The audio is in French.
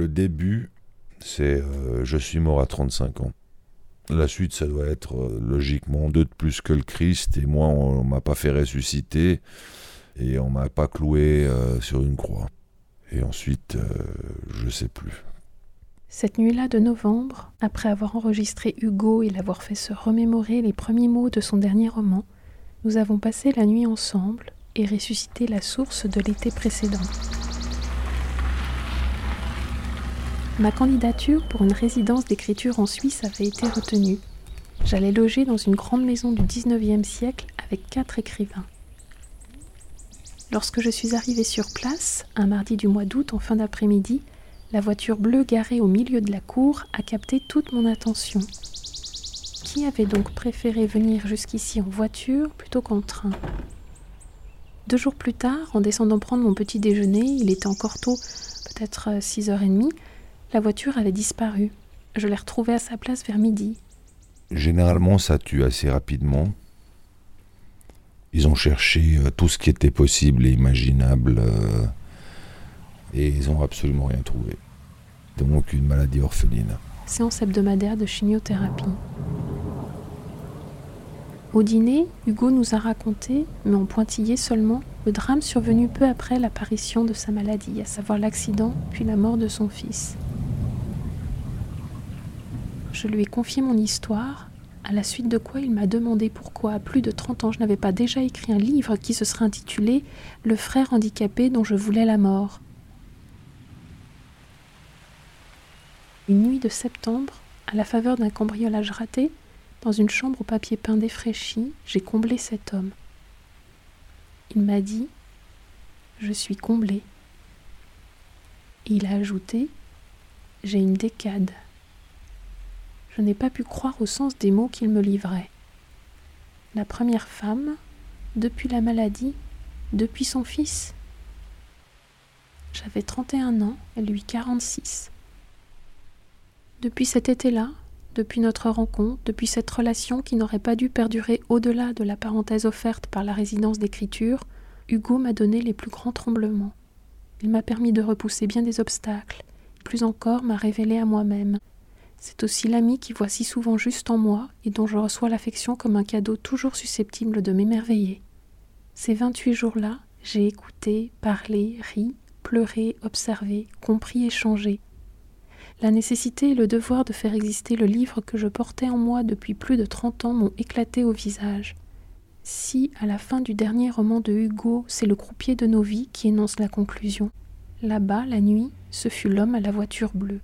le début, c'est euh, Je suis mort à 35 ans. La suite, ça doit être euh, logiquement deux de plus que le Christ, et moi, on, m'a pas fait ressusciter, et on m'a pas cloué euh, sur une croix. Et ensuite, je sais plus. Cette nuit-là de novembre, après avoir enregistré Hugo et l'avoir fait se remémorer les premiers mots de son dernier roman, nous avons passé la nuit ensemble et ressuscité la source de l'été précédent. Ma candidature pour une résidence d'écriture en Suisse avait été retenue. J'allais loger dans une grande maison du 19e siècle avec quatre écrivains. Lorsque je suis arrivée sur place, un mardi du mois d'août en fin d'après-midi, la voiture bleue garée au milieu de la cour a capté toute mon attention. Qui avait donc préféré venir jusqu'ici en voiture plutôt qu'en train? Deux jours plus tard, en descendant prendre mon petit déjeuner, il était encore tôt, peut-être 6h30, la voiture avait disparu. Je l'ai retrouvée à sa place vers midi. Généralement, ça tue assez rapidement. Ils ont cherché euh, tout ce qui était possible et imaginable euh, et ils n'ont absolument rien trouvé. Donc une maladie orpheline. Séance hebdomadaire de chimiothérapie. Au dîner, Hugo nous a raconté, mais en pointillé seulement, le drame survenu peu après l'apparition de sa maladie, à savoir l'accident puis la mort de son fils. Je lui ai confié mon histoire, à la suite de quoi il m'a demandé pourquoi, à plus de 30 ans, je n'avais pas déjà écrit un livre qui se serait intitulé Le frère handicapé dont je voulais la mort. Une nuit de septembre, à la faveur d'un cambriolage raté, dans une chambre au papier peint défraîchi, j'ai comblé cet homme. Il m'a dit Je suis comblé. Et il a ajouté J'ai une décade je n'ai pas pu croire au sens des mots qu'il me livrait. La première femme, depuis la maladie, depuis son fils. J'avais 31 ans et lui 46. Depuis cet été-là, depuis notre rencontre, depuis cette relation qui n'aurait pas dû perdurer au-delà de la parenthèse offerte par la résidence d'écriture, Hugo m'a donné les plus grands tremblements. Il m'a permis de repousser bien des obstacles, plus encore m'a révélé à moi-même, c'est aussi l'ami qui voit si souvent juste en moi et dont je reçois l'affection comme un cadeau toujours susceptible de m'émerveiller. Ces vingt-huit jours-là, j'ai écouté, parlé, ri, pleuré, observé, compris et changé. La nécessité et le devoir de faire exister le livre que je portais en moi depuis plus de trente ans m'ont éclaté au visage. Si, à la fin du dernier roman de Hugo, c'est le croupier de nos vies qui énonce la conclusion, là-bas, la nuit, ce fut l'homme à la voiture bleue.